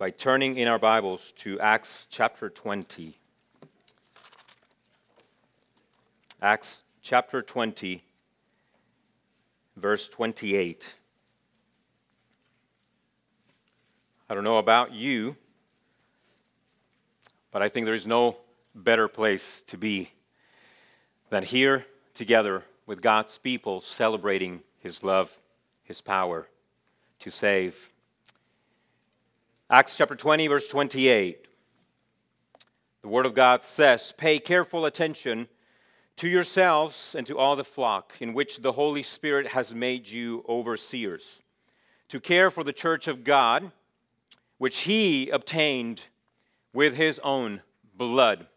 by turning in our Bibles to Acts chapter 20. Acts chapter 20, verse 28. I don't know about you, but I think there is no better place to be than here together with God's people celebrating His love, His power to save. Acts chapter 20, verse 28. The Word of God says, Pay careful attention to yourselves and to all the flock in which the Holy Spirit has made you overseers, to care for the church of God, which He obtained with His own blood.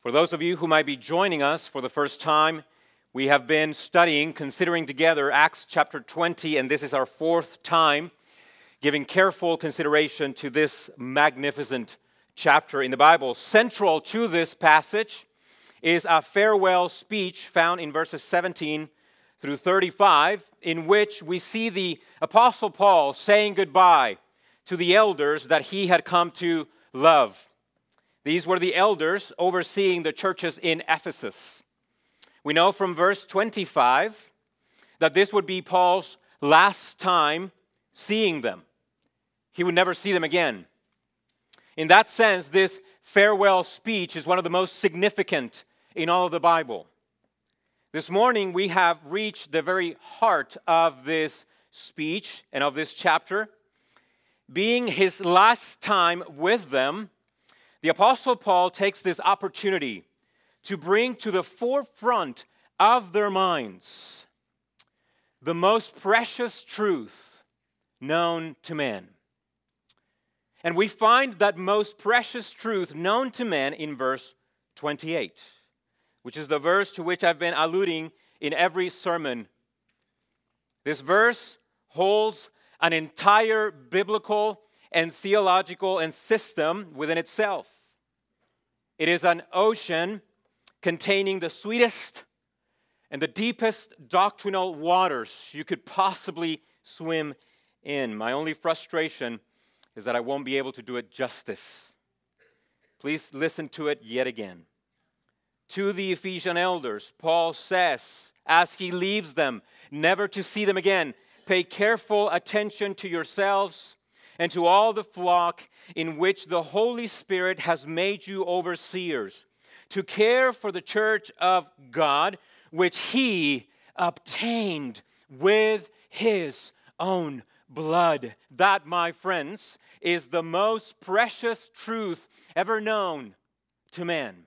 For those of you who might be joining us for the first time, we have been studying, considering together Acts chapter 20, and this is our fourth time giving careful consideration to this magnificent chapter in the Bible. Central to this passage is a farewell speech found in verses 17 through 35, in which we see the Apostle Paul saying goodbye to the elders that he had come to love. These were the elders overseeing the churches in Ephesus. We know from verse 25 that this would be Paul's last time seeing them. He would never see them again. In that sense, this farewell speech is one of the most significant in all of the Bible. This morning, we have reached the very heart of this speech and of this chapter. Being his last time with them, the Apostle Paul takes this opportunity to bring to the forefront of their minds the most precious truth known to man. And we find that most precious truth known to man in verse 28 which is the verse to which I've been alluding in every sermon. This verse holds an entire biblical and theological and system within itself. It is an ocean containing the sweetest and the deepest doctrinal waters you could possibly swim in. My only frustration is that I won't be able to do it justice. Please listen to it yet again to the Ephesian elders, Paul says, as he leaves them, never to see them again, pay careful attention to yourselves and to all the flock in which the Holy Spirit has made you overseers, to care for the church of God, which he obtained with his own blood. That, my friends, is the most precious truth ever known to man.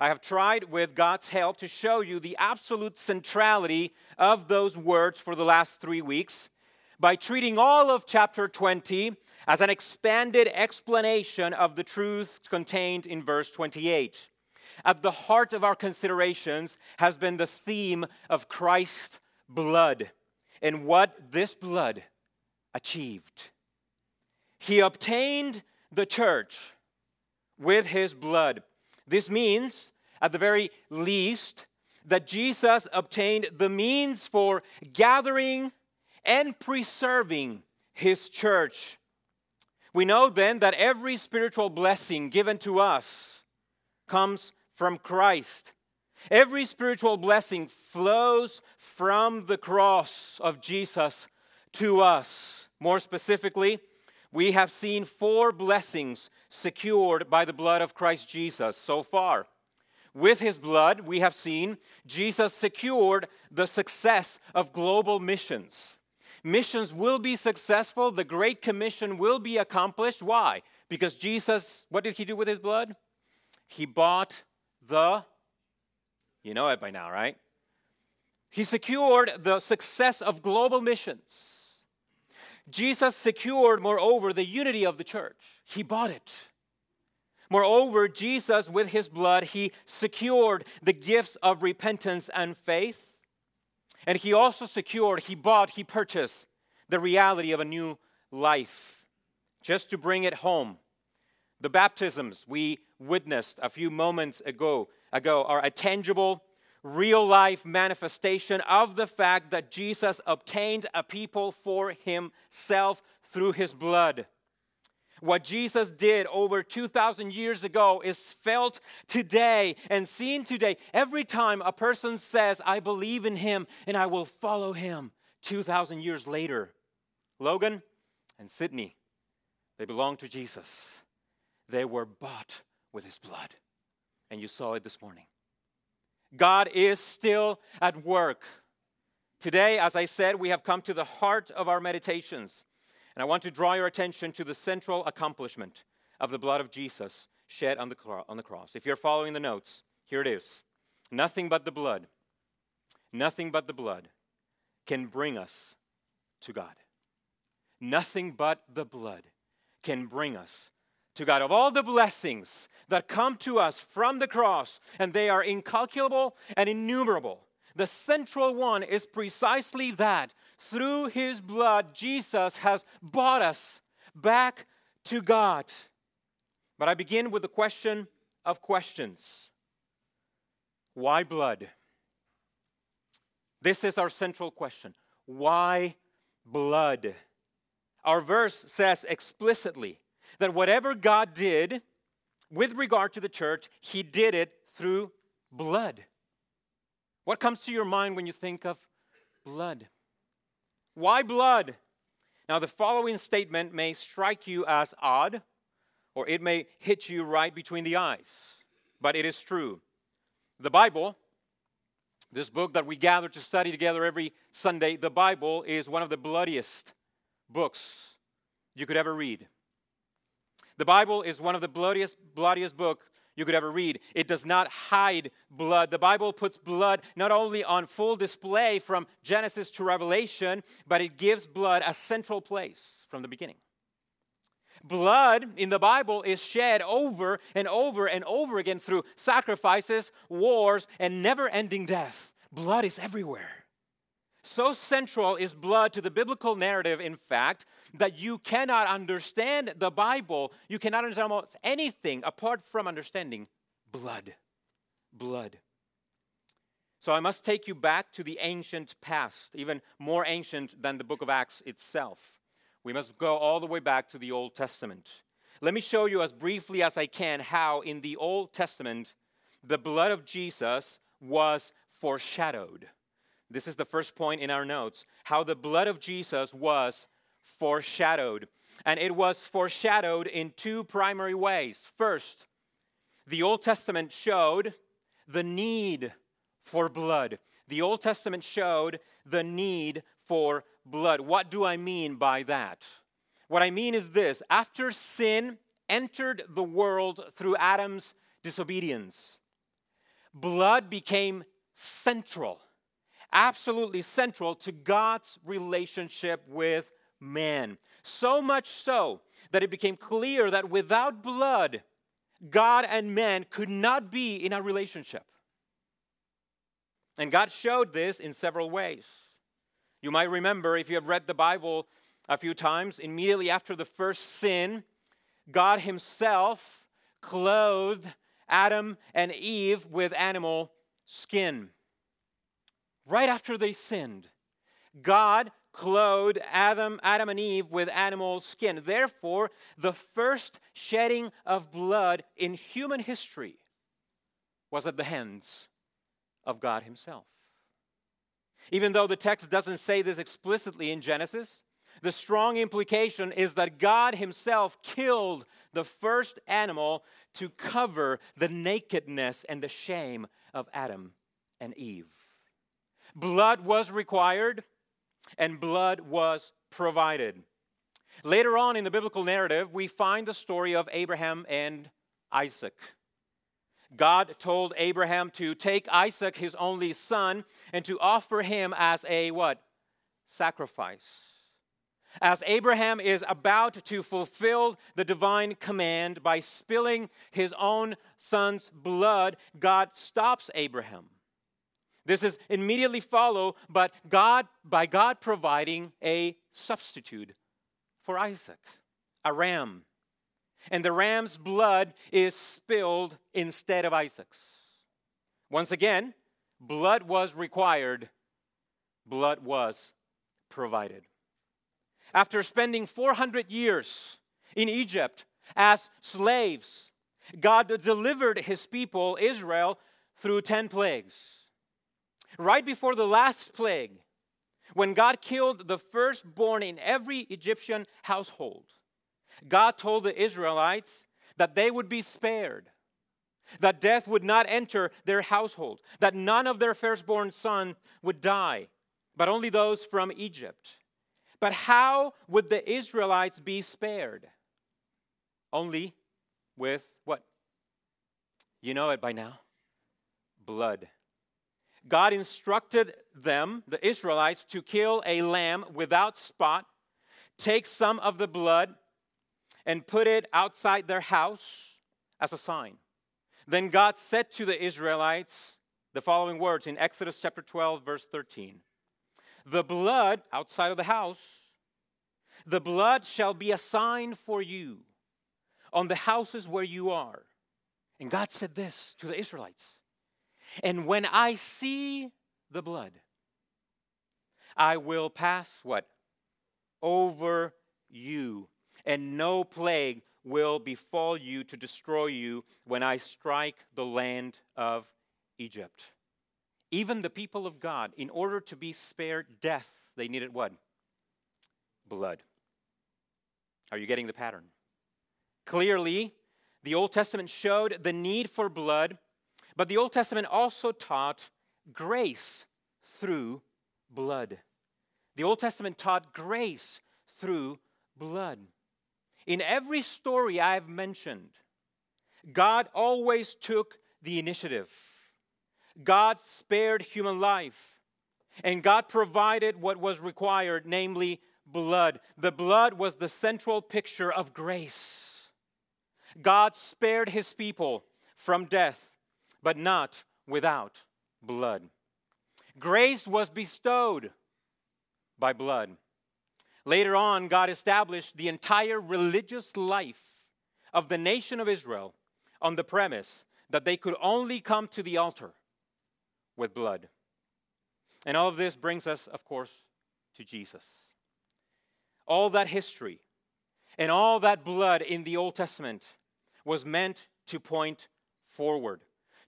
I have tried, with God's help, to show you the absolute centrality of those words for the last three weeks by treating all of chapter 20 as an expanded explanation of the truth contained in verse 28. At the heart of our considerations has been the theme of Christ's blood and what this blood achieved. He obtained the church with his blood. This means, at the very least, that Jesus obtained the means for gathering and preserving his church. We know then that every spiritual blessing given to us comes from Christ. Every spiritual blessing flows from the cross of Jesus to us. More specifically, we have seen four blessings secured by the blood of Christ Jesus so far. With his blood, we have seen Jesus secured the success of global missions. Missions will be successful, the Great Commission will be accomplished. Why? Because Jesus, what did he do with his blood? He bought the, you know it by now, right? He secured the success of global missions. Jesus secured, moreover, the unity of the church. He bought it. Moreover, Jesus, with his blood, he secured the gifts of repentance and faith. And he also secured, he bought, he purchased the reality of a new life. Just to bring it home, the baptisms we witnessed a few moments ago, ago are a tangible real life manifestation of the fact that Jesus obtained a people for himself through his blood. What Jesus did over 2,000 years ago is felt today and seen today. Every time a person says, I believe in him and I will follow him 2,000 years later. Logan and Sydney, they belong to Jesus. They were bought with his blood. And you saw it this morning. God is still at work. Today, as I said, we have come to the heart of our meditations. And I want to draw your attention to the central accomplishment of the blood of Jesus shed on the, on the cross. If you're following the notes, here it is. Nothing but the blood, nothing but the blood can bring us to God. Nothing but the blood can bring us to God. Of all the blessings that come to us from the cross, and they are incalculable and innumerable, the central one is precisely that through his blood, Jesus has brought us back to God. But I begin with the question of questions Why blood? This is our central question. Why blood? Our verse says explicitly that whatever God did with regard to the church, he did it through blood. What comes to your mind when you think of blood? Why blood? Now, the following statement may strike you as odd, or it may hit you right between the eyes, but it is true. The Bible, this book that we gather to study together every Sunday, the Bible is one of the bloodiest books you could ever read. The Bible is one of the bloodiest, bloodiest book you could ever read. It does not hide blood. The Bible puts blood not only on full display from Genesis to Revelation, but it gives blood a central place from the beginning. Blood in the Bible is shed over and over and over again through sacrifices, wars, and never ending death. Blood is everywhere. So central is blood to the biblical narrative, in fact, that you cannot understand the Bible, you cannot understand almost anything apart from understanding blood. Blood. So I must take you back to the ancient past, even more ancient than the book of Acts itself. We must go all the way back to the Old Testament. Let me show you as briefly as I can how in the Old Testament the blood of Jesus was foreshadowed. This is the first point in our notes how the blood of Jesus was foreshadowed. And it was foreshadowed in two primary ways. First, the Old Testament showed the need for blood. The Old Testament showed the need for blood. What do I mean by that? What I mean is this after sin entered the world through Adam's disobedience, blood became central, absolutely central to God's relationship with man. So much so that it became clear that without blood, God and man could not be in a relationship. And God showed this in several ways. You might remember, if you have read the Bible a few times, immediately after the first sin, God Himself clothed Adam and Eve with animal skin. Right after they sinned, God clothed Adam, Adam and Eve with animal skin. Therefore, the first shedding of blood in human history was at the hands of God Himself. Even though the text doesn't say this explicitly in Genesis, the strong implication is that God Himself killed the first animal to cover the nakedness and the shame of Adam and Eve. Blood was required and blood was provided. Later on in the biblical narrative, we find the story of Abraham and Isaac. God told Abraham to take Isaac, his only son, and to offer him as a what? Sacrifice. As Abraham is about to fulfill the divine command by spilling his own son's blood, God stops Abraham this is immediately followed, but God by God providing a substitute for Isaac, a ram. And the ram's blood is spilled instead of Isaac's. Once again, blood was required, blood was provided. After spending 400 years in Egypt as slaves. God delivered his people, Israel, through 10 plagues. Right before the last plague, when God killed the firstborn in every Egyptian household, God told the Israelites that they would be spared, that death would not enter their household, that none of their firstborn son would die, but only those from Egypt. But how would the Israelites be spared? Only with what? You know it by now blood. God instructed them, the Israelites, to kill a lamb without spot, take some of the blood, and put it outside their house as a sign. Then God said to the Israelites the following words in Exodus chapter 12, verse 13 The blood outside of the house, the blood shall be a sign for you on the houses where you are. And God said this to the Israelites And when I see the blood, I will pass what? Over you, and no plague will befall you to destroy you when I strike the land of Egypt. Even the people of God, in order to be spared death, they needed what? Blood. Are you getting the pattern? Clearly, the Old Testament showed the need for blood, but the Old Testament also taught grace through blood. The Old Testament taught grace through blood. In every story I have mentioned, God always took the initiative. God spared human life, and God provided what was required, namely blood. The blood was the central picture of grace. God spared his people from death, but not without blood. Grace was bestowed by blood. Later on, God established the entire religious life of the nation of Israel on the premise that they could only come to the altar with blood. And all of this brings us, of course, to Jesus. All that history and all that blood in the Old Testament was meant to point forward,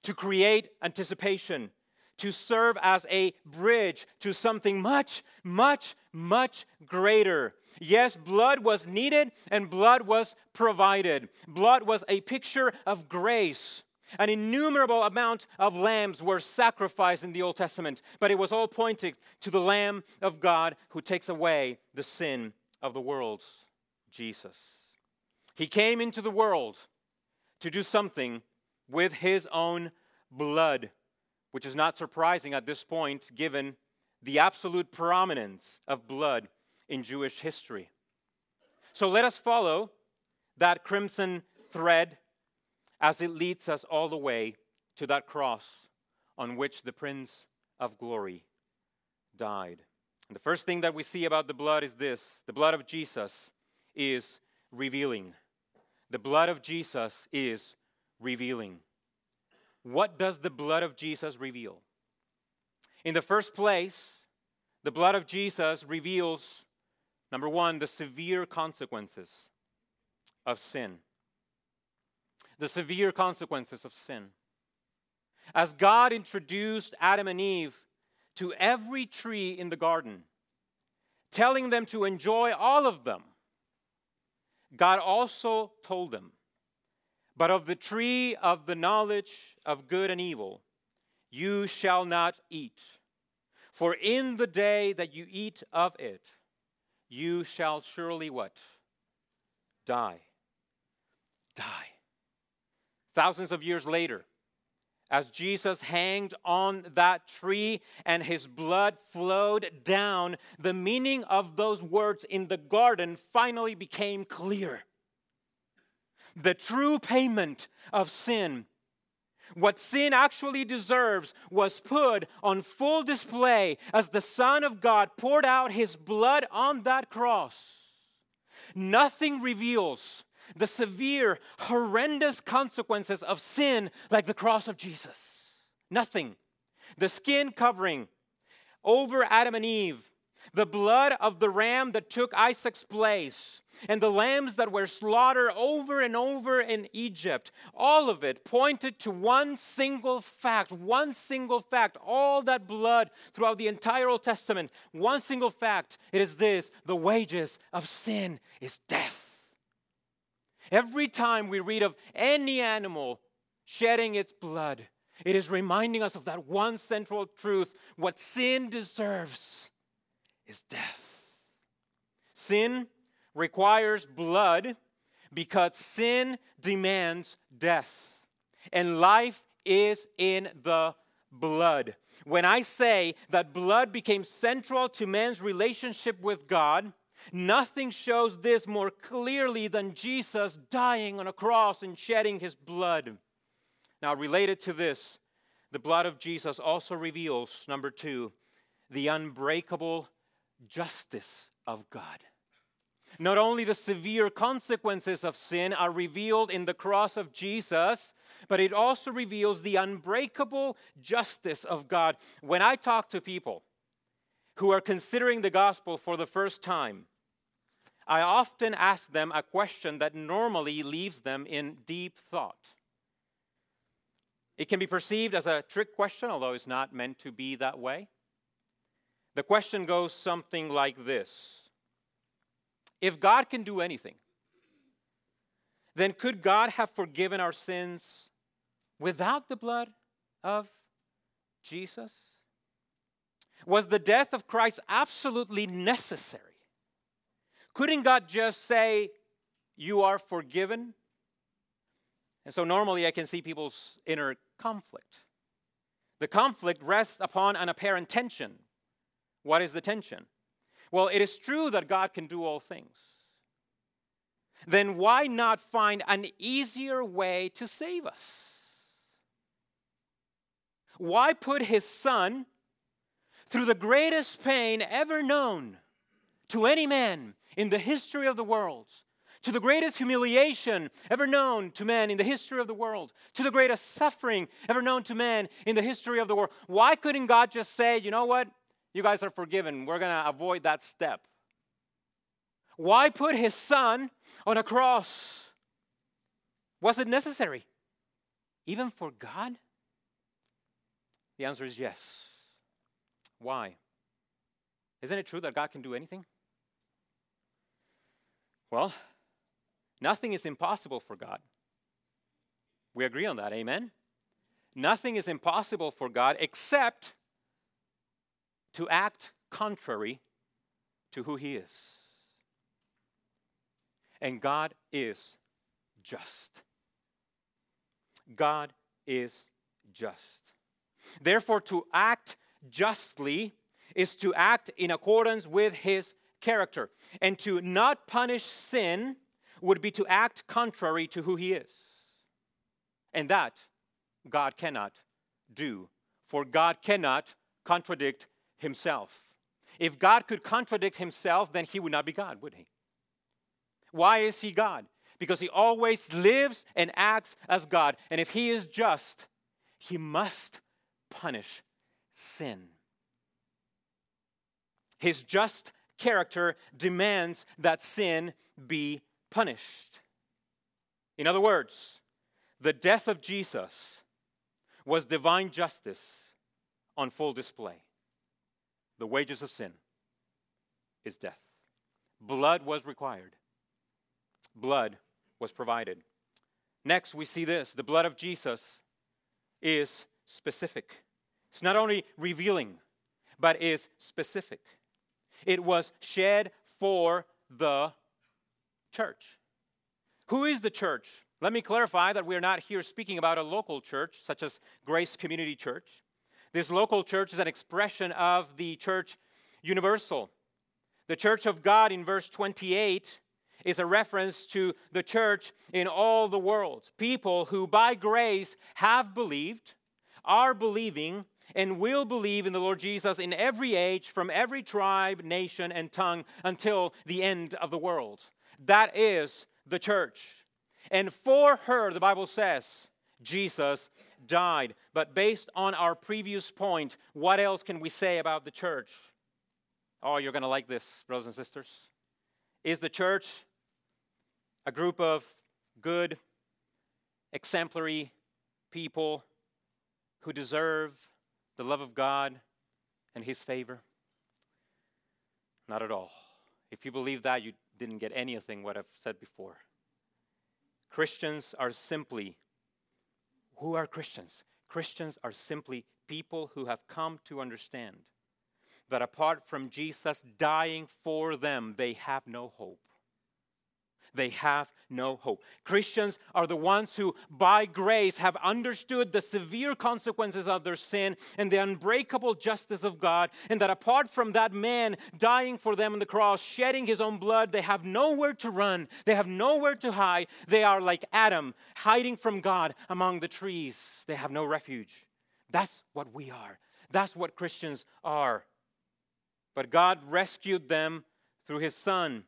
to create anticipation, to serve as a bridge to something much, much, much greater. Yes, blood was needed and blood was provided. Blood was a picture of grace. An innumerable amount of lambs were sacrificed in the Old Testament, but it was all pointing to the Lamb of God who takes away the sin of the world, Jesus. He came into the world to do something with his own blood, which is not surprising at this point given the absolute prominence of blood in Jewish history. So let us follow that crimson thread as it leads us all the way to that cross on which the Prince of Glory died. And the first thing that we see about the blood is this the blood of Jesus is revealing. The blood of Jesus is revealing. What does the blood of Jesus reveal? In the first place, the blood of Jesus reveals, number one, the severe consequences of sin. The severe consequences of sin. As God introduced Adam and Eve to every tree in the garden, telling them to enjoy all of them, God also told them, But of the tree of the knowledge of good and evil, you shall not eat. For in the day that you eat of it, you shall surely what? Die. Die. Thousands of years later, as Jesus hanged on that tree and his blood flowed down, the meaning of those words in the garden finally became clear. The true payment of sin, what sin actually deserves, was put on full display as the Son of God poured out his blood on that cross. Nothing reveals the severe, horrendous consequences of sin like the cross of Jesus. Nothing. The skin covering over Adam and Eve The blood of the ram that took Isaac's place, and the lambs that were slaughtered over and over in Egypt, all of it pointed to one single fact, one single fact. All that blood throughout the entire Old Testament, one single fact. It is this the wages of sin is death. Every time we read of any animal shedding its blood, it is reminding us of that one central truth what sin deserves is death. Sin requires blood because sin demands death. And life is in the blood. When I say that blood became central to man's relationship with God, nothing shows this more clearly than Jesus dying on a cross and shedding his blood. Now, related to this, the blood of Jesus also reveals, number two, the unbreakable justice of God. Not only the severe consequences of sin are revealed in the cross of Jesus, but it also reveals the unbreakable justice of God. When I talk to people who are considering the gospel for the first time, I often ask them a question that normally leaves them in deep thought. It can be perceived as a trick question, although it's not meant to be that way. The question goes something like this If God can do anything, then could God have forgiven our sins without the blood of Jesus? Was the death of Christ absolutely necessary? Couldn't God just say, You are forgiven? And so normally I can see people's inner conflict. The conflict rests upon an apparent tension. What is the tension? Well, it is true that God can do all things. Then why not find an easier way to save us? Why put his son through the greatest pain ever known to any man in the history of the world? to the greatest humiliation ever known to man in the history of the world, to the greatest suffering ever known to man in the history of the world. Why couldn't God just say, you know what? You guys are forgiven. We're going to avoid that step. Why put his son on a cross? Was it necessary? Even for God? The answer is yes. Why? Isn't it true that God can do anything? Well, Nothing is impossible for God. We agree on that, amen? Nothing is impossible for God except to act contrary to who He is. And God is just. God is just. Therefore, to act justly is to act in accordance with His character. And to not punish sin would be to act contrary to who he is. And that God cannot do, for God cannot contradict himself. If God could contradict himself, then he would not be God, would he? Why is he God? Because he always lives and acts as God. And if he is just, he must punish sin. His just character demands that sin be punished. In other words, the death of Jesus was divine justice on full display. The wages of sin is death. Blood was required, blood was provided. Next, we see this the blood of Jesus is specific. It's not only revealing, but is specific. It was shed for the church. Who is the church? Let me clarify that we are not here speaking about a local church, such as Grace Community Church. This local church is an expression of the church universal. The church of God in verse 28 is a reference to the church in all the world. People who by grace have believed, are believing, and will believe in the Lord Jesus in every age, from every tribe, nation, and tongue until the end of the world. That is the church. And for her, the Bible says, Jesus died. But based on our previous point, what else can we say about the church? Oh, you're going to like this, brothers and sisters. Is the church a group of good, exemplary people who deserve the love of God and His favor? Not at all. If you believe that, you didn't get anything what I've said before. Christians are simply, who are Christians? Christians are simply people who have come to understand that apart from Jesus dying for them, they have no hope they have no hope. Christians are the ones who, by grace, have understood the severe consequences of their sin and the unbreakable justice of God, and that apart from that man dying for them on the cross, shedding his own blood, they have nowhere to run, they have nowhere to hide. They are like Adam, hiding from God among the trees. They have no refuge. That's what we are. That's what Christians are. But God rescued them through his Son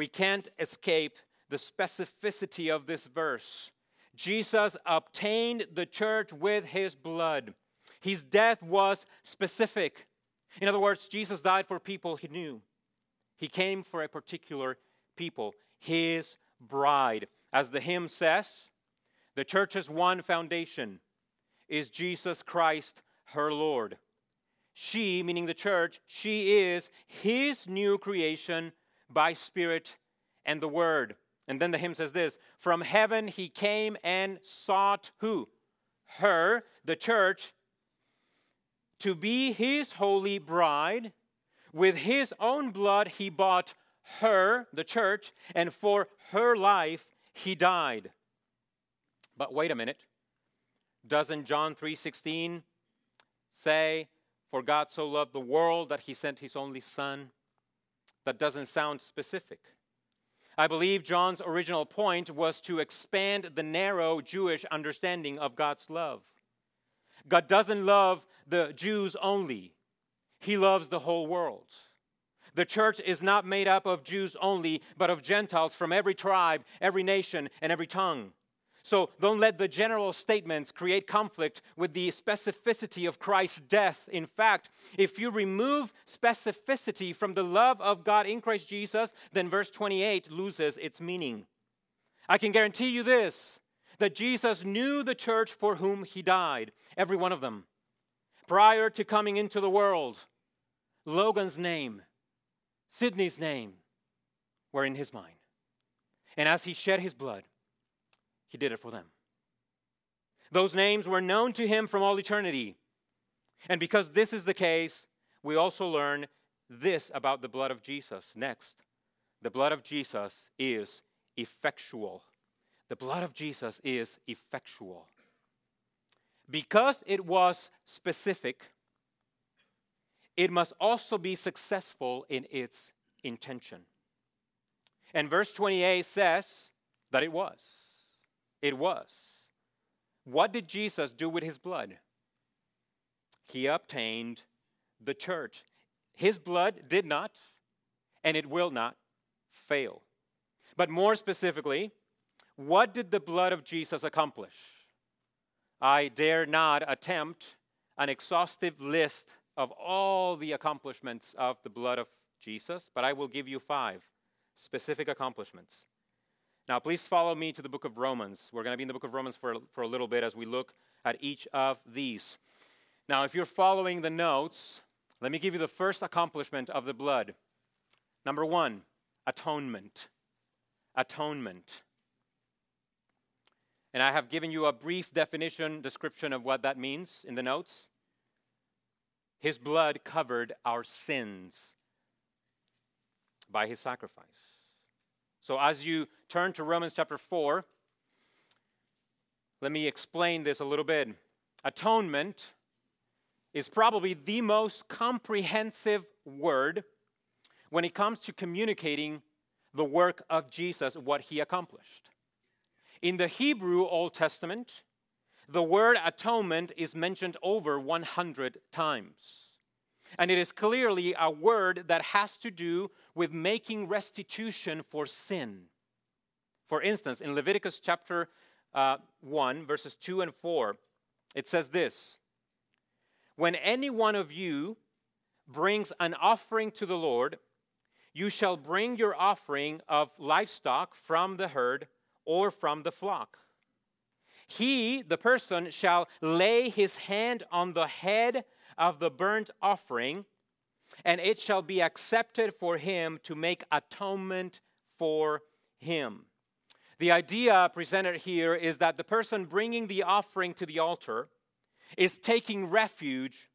we can't escape the specificity of this verse. Jesus obtained the church with his blood. His death was specific. In other words, Jesus died for people he knew. He came for a particular people, his bride. As the hymn says, the church's one foundation is Jesus Christ, her Lord. She, meaning the church, she is his new creation by Spirit and the Word. And then the hymn says this From heaven he came and sought who? Her, the church, to be his holy bride. With his own blood he bought her, the church, and for her life he died. But wait a minute. Doesn't John 3:16 say, "For God so loved the world that he sent his only son"? That doesn't sound specific. I believe John's original point was to expand the narrow Jewish understanding of God's love. God doesn't love the Jews only, He loves the whole world. The church is not made up of Jews only, but of Gentiles from every tribe, every nation, and every tongue. So don't let the general statements create conflict with the specificity of Christ's death. In fact, if you remove specificity from the love of God in Christ Jesus, then verse 28 loses its meaning. I can guarantee you this that Jesus knew the church for whom he died, every one of them. Prior to coming into the world, Logan's name, Sydney's name were in his mind. And as he shed his blood, he did it for them. Those names were known to him from all eternity. And because this is the case, we also learn this about the blood of Jesus. Next, the blood of Jesus is effectual. The blood of Jesus is effectual. Because it was specific, it must also be successful in its intention. And verse 28 says that it was. It was. What did Jesus do with his blood? He obtained the church. His blood did not, and it will not fail. But more specifically, what did the blood of Jesus accomplish? I dare not attempt an exhaustive list of all the accomplishments of the blood of Jesus, but I will give you five specific accomplishments. Now, please follow me to the book of Romans. We're going to be in the book of Romans for, for a little bit as we look at each of these. Now, if you're following the notes, let me give you the first accomplishment of the blood. Number one, atonement. Atonement. And I have given you a brief definition, description of what that means in the notes. His blood covered our sins by his sacrifice. So, as you turn to Romans chapter 4, let me explain this a little bit. Atonement is probably the most comprehensive word when it comes to communicating the work of Jesus, what he accomplished. In the Hebrew Old Testament, the word atonement is mentioned over 100 times. And it is clearly a word that has to do with making restitution for sin. For instance, in Leviticus chapter uh, 1, verses 2 and 4, it says this When any one of you brings an offering to the Lord, you shall bring your offering of livestock from the herd or from the flock. He, the person, shall lay his hand on the head of the burnt offering, and it shall be accepted for him to make atonement for him. The idea presented here is that the person bringing the offering to the altar is taking refuge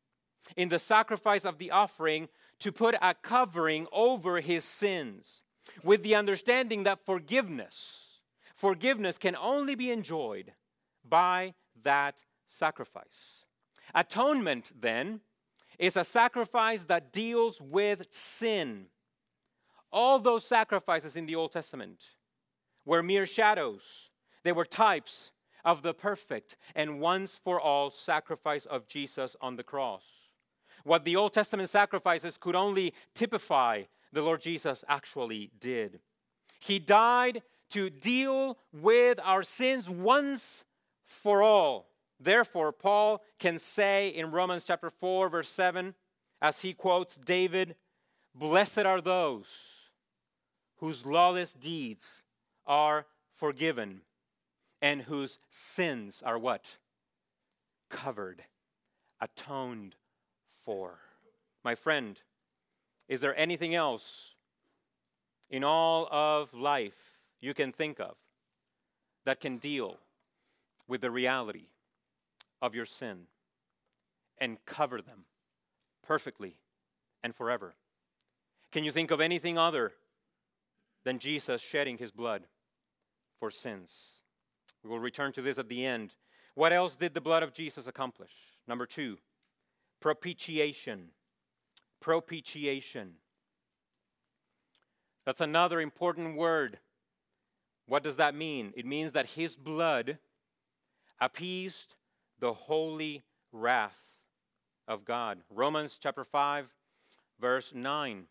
in the sacrifice of the offering to put a covering over his sins with the understanding that forgiveness forgiveness can only be enjoyed by that sacrifice atonement then is a sacrifice that deals with sin all those sacrifices in the old testament were mere shadows they were types of the perfect and once for all sacrifice of Jesus on the cross what the Old Testament sacrifices could only typify, the Lord Jesus actually did. He died to deal with our sins once for all. Therefore, Paul can say in Romans chapter 4, verse 7, as he quotes David, Blessed are those whose lawless deeds are forgiven and whose sins are what? Covered, atoned for. My friend, is there anything else in all of life you can think of that can deal with the reality of your sin and cover them perfectly and forever? Can you think of anything other than Jesus shedding his blood for sins? We will return to this at the end. What else did the blood of Jesus accomplish? Number two, propitiation. Propitiation. That's another important word. What does that mean? It means that his blood appeased the holy wrath of God. Romans chapter 5, verse 9.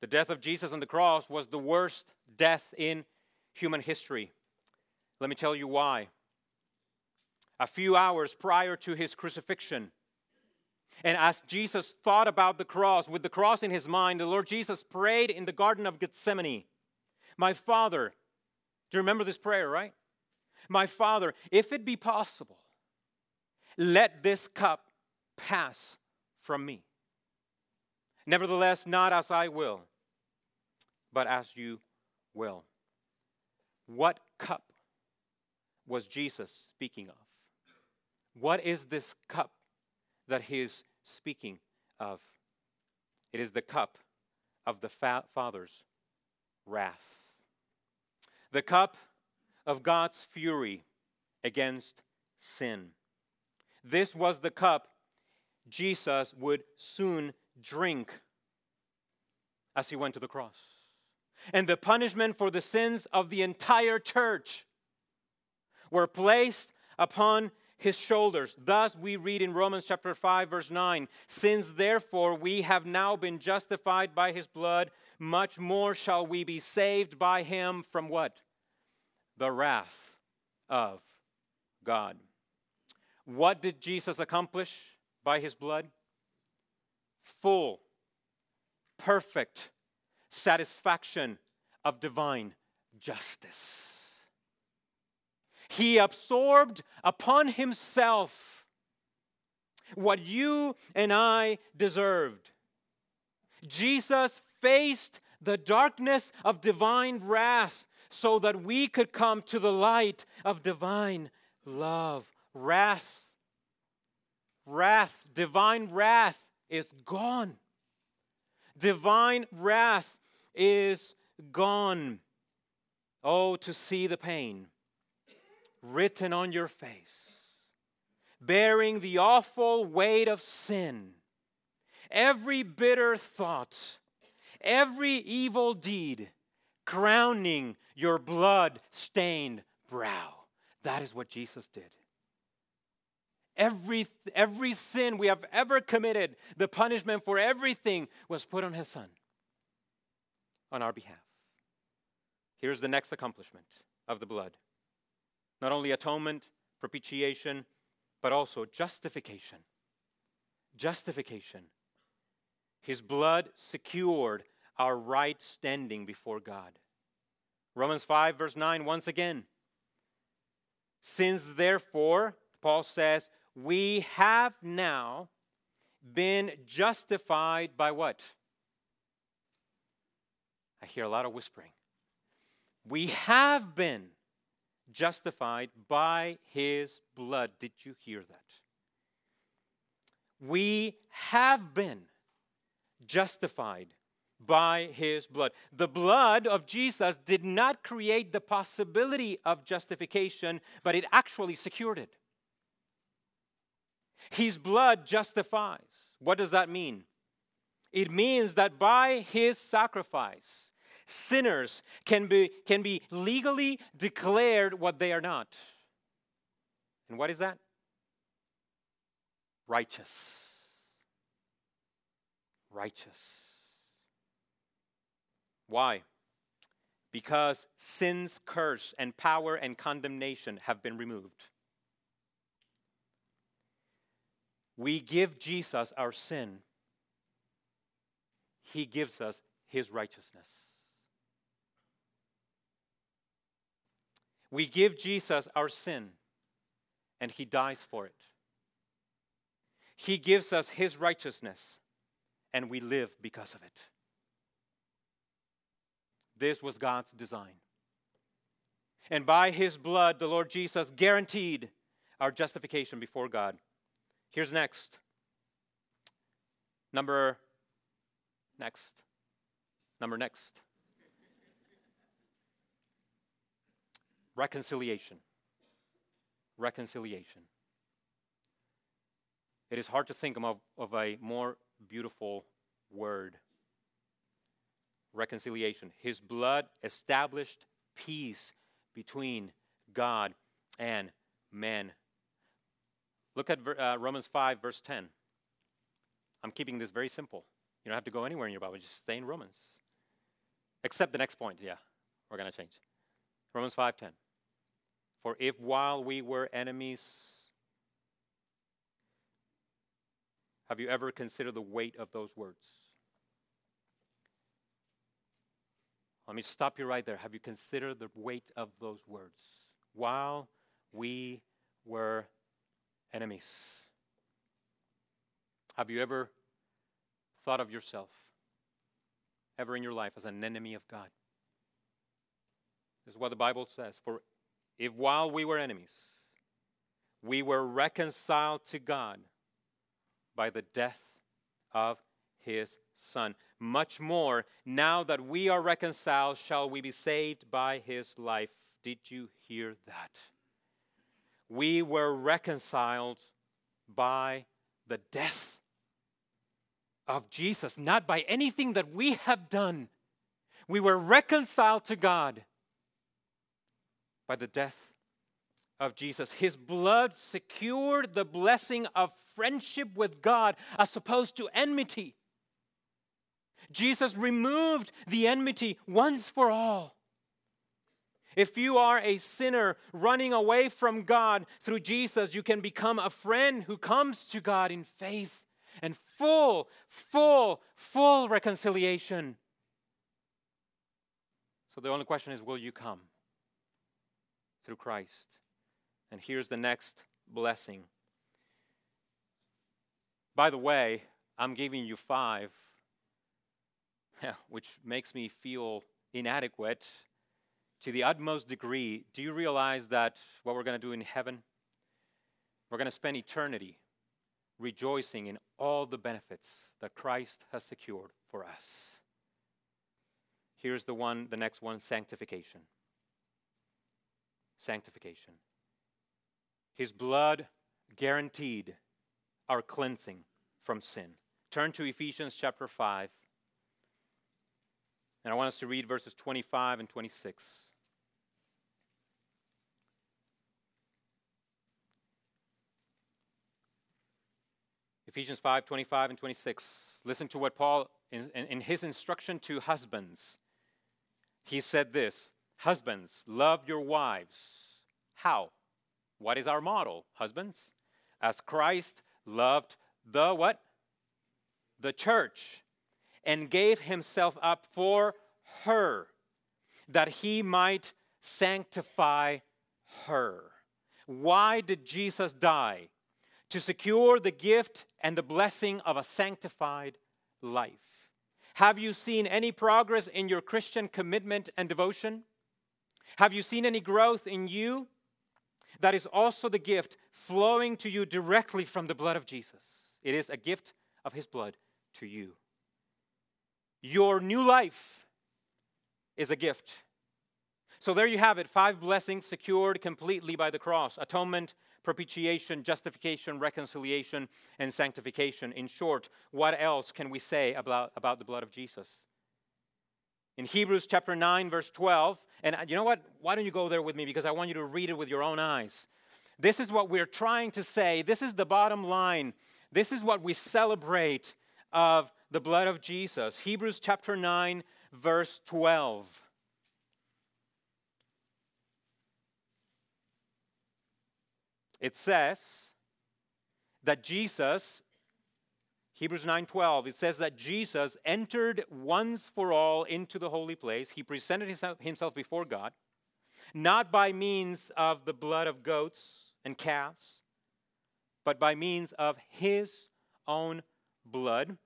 The death of Jesus on the cross was the worst death in human history. Let me tell you why. A few hours prior to his crucifixion, and as Jesus thought about the cross, with the cross in his mind, the Lord Jesus prayed in the Garden of Gethsemane My Father, do you remember this prayer, right? My Father, if it be possible, let this cup pass from me. Nevertheless, not as I will, but as you will. What cup was Jesus speaking of? What is this cup that he is speaking of. It is the cup of the fa- Father's wrath, the cup of God's fury against sin. This was the cup Jesus would soon drink as he went to the cross. And the punishment for the sins of the entire church were placed upon his shoulders. Thus, we read in Romans chapter 5, verse 9 Since therefore we have now been justified by his blood, much more shall we be saved by him from what? The wrath of God. What did Jesus accomplish by his blood? Full, perfect satisfaction of divine justice. He absorbed upon himself what you and I deserved. Jesus faced the darkness of divine wrath so that we could come to the light of divine love. Wrath, wrath, divine wrath is gone. Divine wrath is gone. Oh, to see the pain written on your face, bearing the awful weight of sin, every bitter thought, every evil deed, crowning your blood stained brow. That is what Jesus did. Every, every sin we have ever committed, the punishment for everything was put on his son on our behalf. Here's the next accomplishment of the blood not only atonement, propitiation, but also justification. Justification. His blood secured our right standing before God. Romans 5, verse 9, once again. Since therefore, Paul says, we have now been justified by what? I hear a lot of whispering. We have been justified by his blood. Did you hear that? We have been justified by his blood. The blood of Jesus did not create the possibility of justification, but it actually secured it. His blood justifies. What does that mean? It means that by his sacrifice, sinners can be, can be legally declared what they are not. And what is that? Righteous. Righteous. Why? Because sin's curse and power and condemnation have been removed. We give Jesus our sin, He gives us His righteousness. We give Jesus our sin, and He dies for it. He gives us His righteousness, and we live because of it. This was God's design. And by his blood, the Lord Jesus guaranteed our justification before God. Here's next. Number next. Number next. Reconciliation. Reconciliation. It is hard to think of, of a more beautiful word reconciliation. His blood established peace between God and man. Look at uh, Romans 5, verse 10. I'm keeping this very simple. You don't have to go anywhere in your Bible, just stay in Romans. Except the next point, yeah, we're going to change. Romans 5:10. For if while we were enemies have you ever considered the weight of those words? Let me stop you right there. Have you considered the weight of those words? While we were enemies. Have you ever thought of yourself, ever in your life, as an enemy of God? This is what the Bible says. For if while we were enemies, we were reconciled to God by the death of his Son much more, now that we are reconciled, shall we be saved by his life. Did you hear that? We were reconciled by the death of Jesus, not by anything that we have done. We were reconciled to God by the death of Jesus. His blood secured the blessing of friendship with God as opposed to enmity. Jesus removed the enmity once for all. If you are a sinner running away from God through Jesus, you can become a friend who comes to God in faith and full, full, full reconciliation. So the only question is will you come through Christ? And here's the next blessing. By the way, I'm giving you five which makes me feel inadequate to the utmost degree. Do you realize that what we're going to do in heaven? We're going to spend eternity rejoicing in all the benefits that Christ has secured for us. Here's the one, the next one sanctification. Sanctification. His blood guaranteed our cleansing from sin. Turn to Ephesians chapter 5. And I want us to read verses 25 and 26. Ephesians 5 25 and 26. Listen to what Paul, in, in, his instruction to husbands, he said this Husbands, love your wives. How? What is our model, husbands? As Christ loved the what? The church and gave himself up for her, that he might sanctify her. Why did Jesus die? To secure the gift and the blessing of a sanctified life. Have you seen any progress in your Christian commitment and devotion? Have you seen any growth in you? That is also the gift flowing to you directly from the blood of Jesus. It is a gift of his blood to you. Your new life is a gift. So there you have it five blessings secured completely by the cross atonement, propitiation, justification, reconciliation, and sanctification. In short, what else can we say about, about the blood of Jesus? In Hebrews chapter 9, verse 12, and you know what? Why don't you go there with me? Because I want you to read it with your own eyes. This is what we're trying to say. This is the bottom line. This is what we celebrate of the blood of Jesus. Hebrews chapter 9, verse 12. It says that Jesus Hebrews 9:12 it says that Jesus entered once for all into the holy place. He presented himself before God not by means of the blood of goats and calves, but by means of his own blood.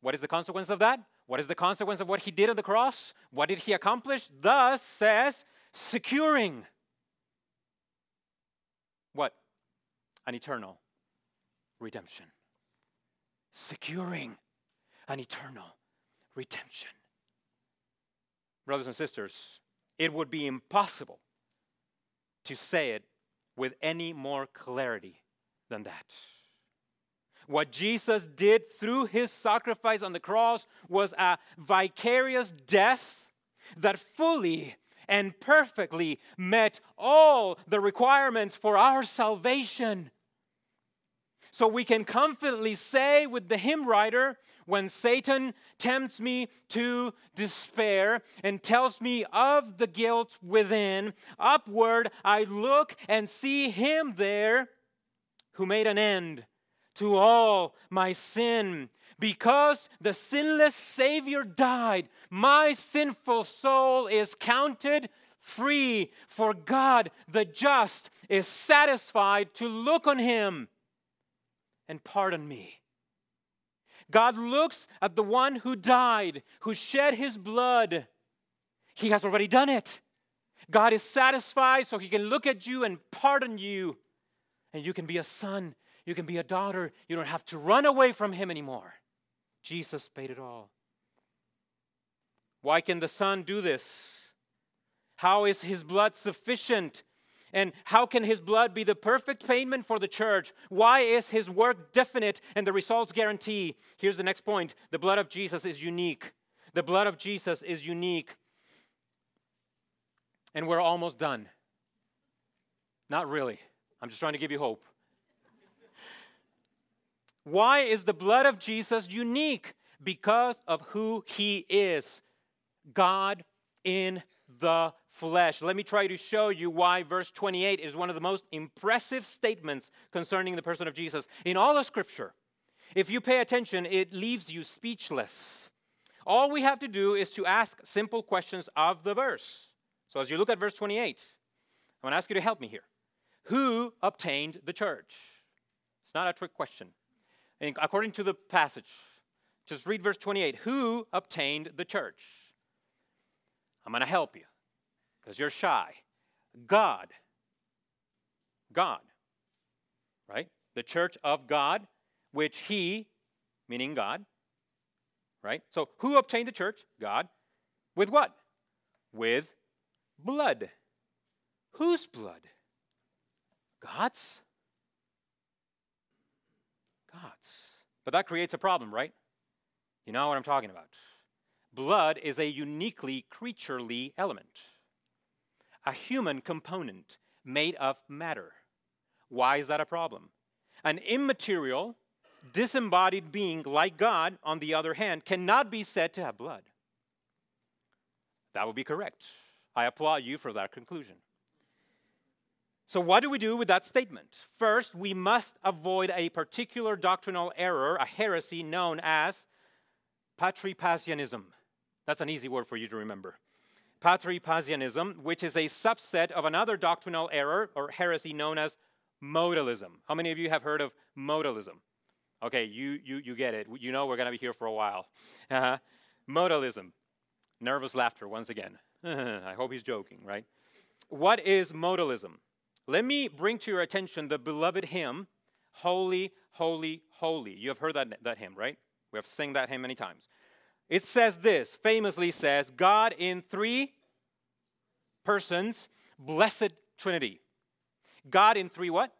What is the consequence of that? What is the consequence of what he did on the cross? What did he accomplish? Thus says securing what? An eternal redemption. Securing an eternal redemption. Brothers and sisters, it would be impossible to say it with any more clarity than that. What Jesus did through his sacrifice on the cross was a vicarious death that fully and perfectly met all the requirements for our salvation. So we can confidently say with the hymn writer, when Satan tempts me to despair and tells me of the guilt within, upward I look and see him there who made an end to all my sin. Because the sinless Savior died, my sinful soul is counted free, for God the just is satisfied to look on him and pardon me. God looks at the one who died, who shed his blood. He has already done it. God is satisfied so he can look at you and pardon you. And you can be a son, you can be a daughter. You don't have to run away from him anymore. Jesus paid it all. Why can the Son do this? How is his blood sufficient and how can his blood be the perfect payment for the church? Why is his work definite and the results guarantee? Here's the next point the blood of Jesus is unique. The blood of Jesus is unique. And we're almost done. Not really. I'm just trying to give you hope. Why is the blood of Jesus unique? Because of who he is God in the flesh. Let me try to show you why verse 28 is one of the most impressive statements concerning the person of Jesus in all of Scripture. If you pay attention, it leaves you speechless. All we have to do is to ask simple questions of the verse. So as you look at verse 28, I want to ask you to help me here. Who obtained the church? It's not a trick question. According to the passage, just read verse 28. Who obtained the church? I'm going to help you because you're shy. God. God. Right? The church of God, which He, meaning God, right? So who obtained the church? God. With what? With blood. Whose blood? God's? God's. But that creates a problem, right? You know what I'm talking about blood is a uniquely creaturely element, a human component made of matter. Why is that a problem? An immaterial, disembodied being like God, on the other hand, cannot be said to have blood. That would be correct. I applaud you for that conclusion. So, what do we do with that statement? First, we must avoid a particular doctrinal error, a heresy known as Patripassianism. That's an easy word for you to remember. Patripassianism, which is a subset of another doctrinal error or heresy known as modalism. How many of you have heard of modalism? Okay, you, you, you get it. You know we're going to be here for a while. Uh-huh. Modalism. Nervous laughter once again. I hope he's joking, right? What is modalism? Let me bring to your attention the beloved hymn, Holy, Holy, Holy. You have heard that, that hymn, right? We have sang that hymn many times. It says this, famously says, God in three persons, blessed Trinity. God in three what?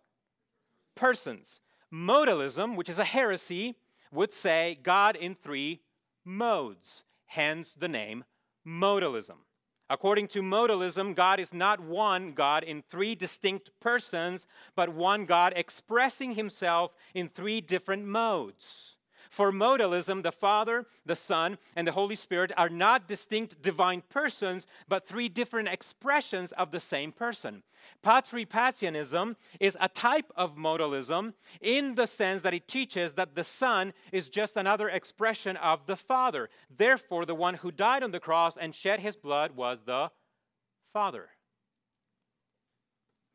Persons. Modalism, which is a heresy, would say God in three modes, hence the name modalism. According to modalism, God is not one God in three distinct persons, but one God expressing himself in three different modes. For modalism, the Father, the Son, and the Holy Spirit are not distinct divine persons, but three different expressions of the same person. Patripassianism is a type of modalism in the sense that it teaches that the Son is just another expression of the Father. Therefore, the one who died on the cross and shed his blood was the Father.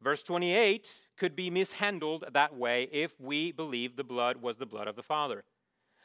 Verse 28 could be mishandled that way if we believe the blood was the blood of the Father.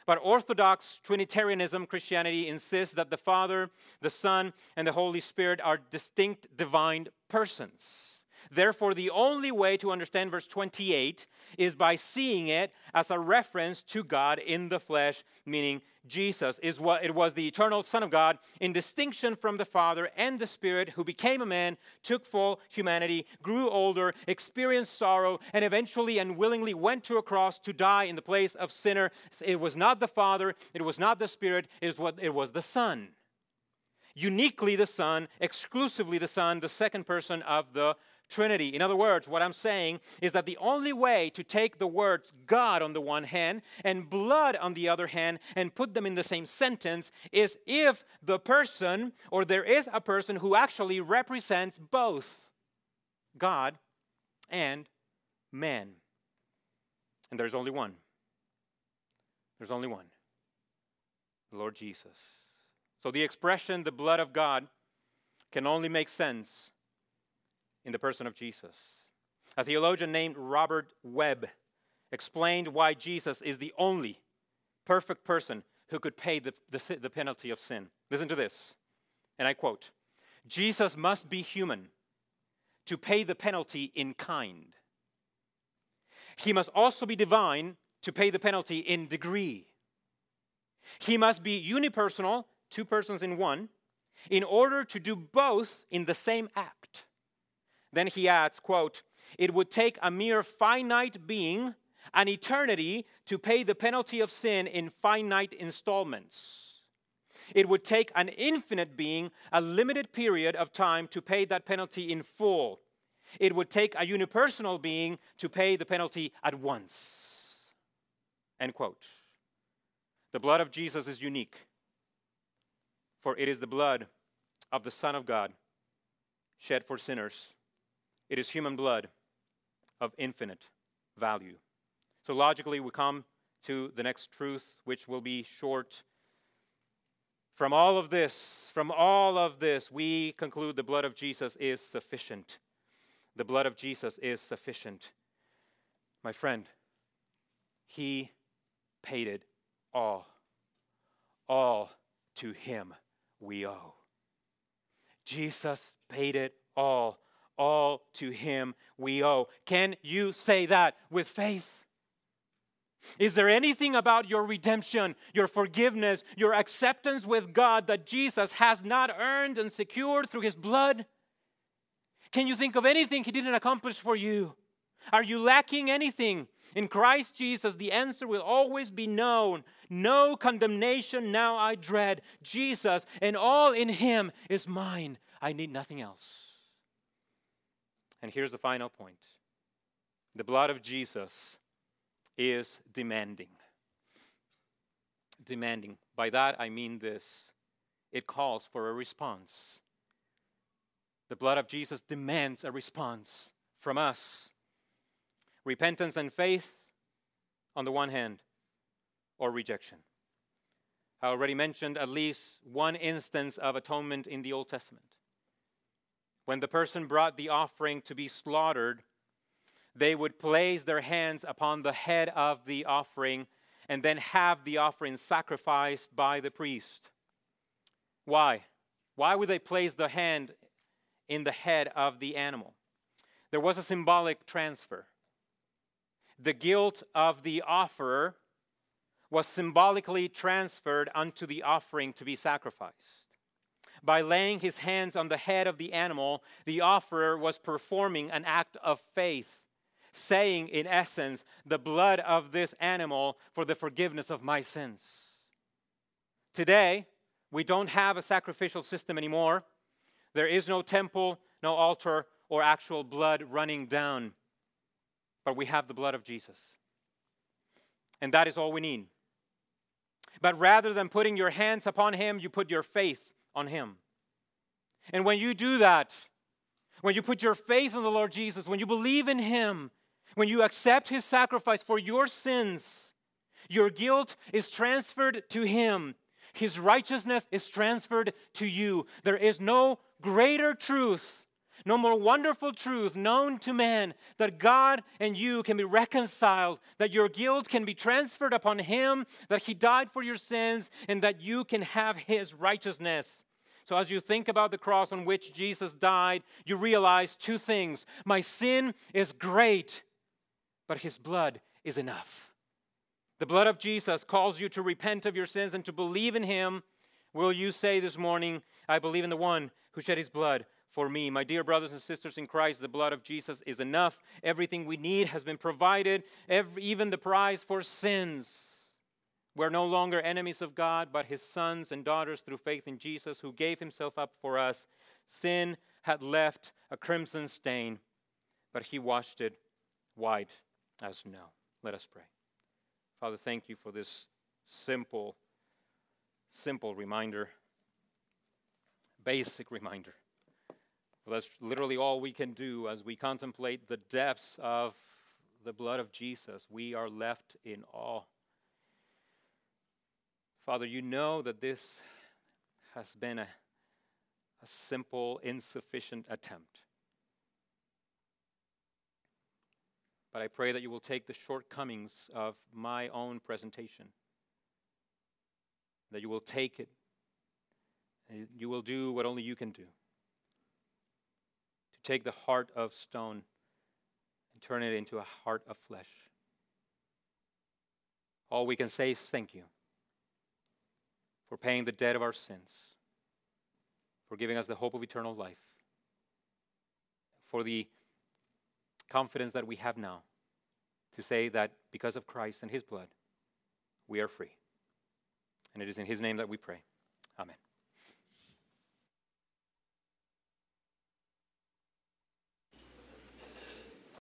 But Orthodox Trinitarianism Christianity insists that the Father, the Son, and the Holy Spirit are distinct divine persons. Therefore, the only way to understand verse 28 is by seeing it as a reference to God in the flesh, meaning Jesus is what it was the eternal Son of God in distinction from the Father and the Spirit who became a man, took full humanity, grew older, experienced sorrow, and eventually and willingly went to a cross to die in the place of sinner. It was not the Father, it was not the Spirit, it was, what, it was the Son. Uniquely the Son, exclusively the Son, the second person of the Trinity. In other words, what I'm saying is that the only way to take the words God on the one hand and blood on the other hand and put them in the same sentence is if the person or there is a person who actually represents both God and man. And there's only one. There's only one the Lord Jesus. So the expression, the blood of God, can only make sense in the person of Jesus. A theologian named Robert Webb explained why Jesus is the only perfect person who could pay the, the, the, penalty of sin. Listen to this, and I quote Jesus must be human to pay the penalty in kind. He must also be divine to pay the penalty in degree. He must be unipersonal, two persons in one, in order to do both in the same act. Then he adds, quote, it would take a mere finite being an eternity to pay the penalty of sin in finite installments. It would take an infinite being a limited period of time to pay that penalty in full. It would take a unipersonal being to pay the penalty at once. End quote. The blood of Jesus is unique, for it is the blood of the Son of God shed for sinners it is human blood of infinite value. So logically, we come to the next truth, which will be short. From all of this, from all of this, we conclude the blood of Jesus is sufficient. The blood of Jesus is sufficient. My friend, he paid it all. All to him we owe. Jesus paid it all all to him we owe. Can you say that with faith? Is there anything about your redemption, your forgiveness, your acceptance with God that Jesus has not earned and secured through his blood? Can you think of anything he didn't accomplish for you? Are you lacking anything? In Christ Jesus, the answer will always be known. No condemnation now I dread. Jesus and all in him is mine. I need nothing else. And here's the final point the blood of Jesus is demanding. Demanding. By that I mean this it calls for a response. The blood of Jesus demands a response from us repentance and faith on the one hand, or rejection. I already mentioned at least one instance of atonement in the Old Testament. When the person brought the offering to be slaughtered, they would place their hands upon the head of the offering and then have the offering sacrificed by the priest. Why? Why would they place the hand in the head of the animal? There was a symbolic transfer. The guilt of the offerer was symbolically transferred unto the offering to be sacrificed. By laying his hands on the head of the animal, the offerer was performing an act of faith, saying, in essence, the blood of this animal for the forgiveness of my sins. Today, we don't have a sacrificial system anymore. There is no temple, no altar, or actual blood running down. But we have the blood of Jesus. And that is all we need. But rather than putting your hands upon him, you put your faith on him. And when you do that, when you put your faith in the Lord Jesus, when you believe in him, when you accept his sacrifice for your sins, your guilt is transferred to him. His righteousness is transferred to you. There is no greater truth no more wonderful truth known to man that God and you can be reconciled, that your guilt can be transferred upon Him, that He died for your sins, and that you can have His righteousness. So, as you think about the cross on which Jesus died, you realize two things. My sin is great, but His blood is enough. The blood of Jesus calls you to repent of your sins and to believe in Him. Will you say this morning, I believe in the one who shed His blood for me. My dear brothers and sisters in Christ, the blood of Jesus is enough. Everything we need has been provided, every, even the prize for sins. We're no longer enemies of God, but his sons and daughters through faith in Jesus, who gave himself up for us. Sin had left a crimson stain, but he washed it white as snow. Let us pray. Father, thank you for this simple, simple reminder, basic reminder that's literally all we can do as we contemplate the depths of the blood of Jesus. We are left in awe. Father, you know that this has been a, a simple, insufficient attempt. But I pray that you will take the shortcomings of my own presentation, that you will take it, and you will do what only you can do to take the heart of stone and turn it into a heart of flesh. All we can say is thank you for paying the debt of our sins, for giving us the hope of eternal life, for the confidence that we have now to say that because of Christ and his blood, we are free. And it is in his name that we pray. Amen.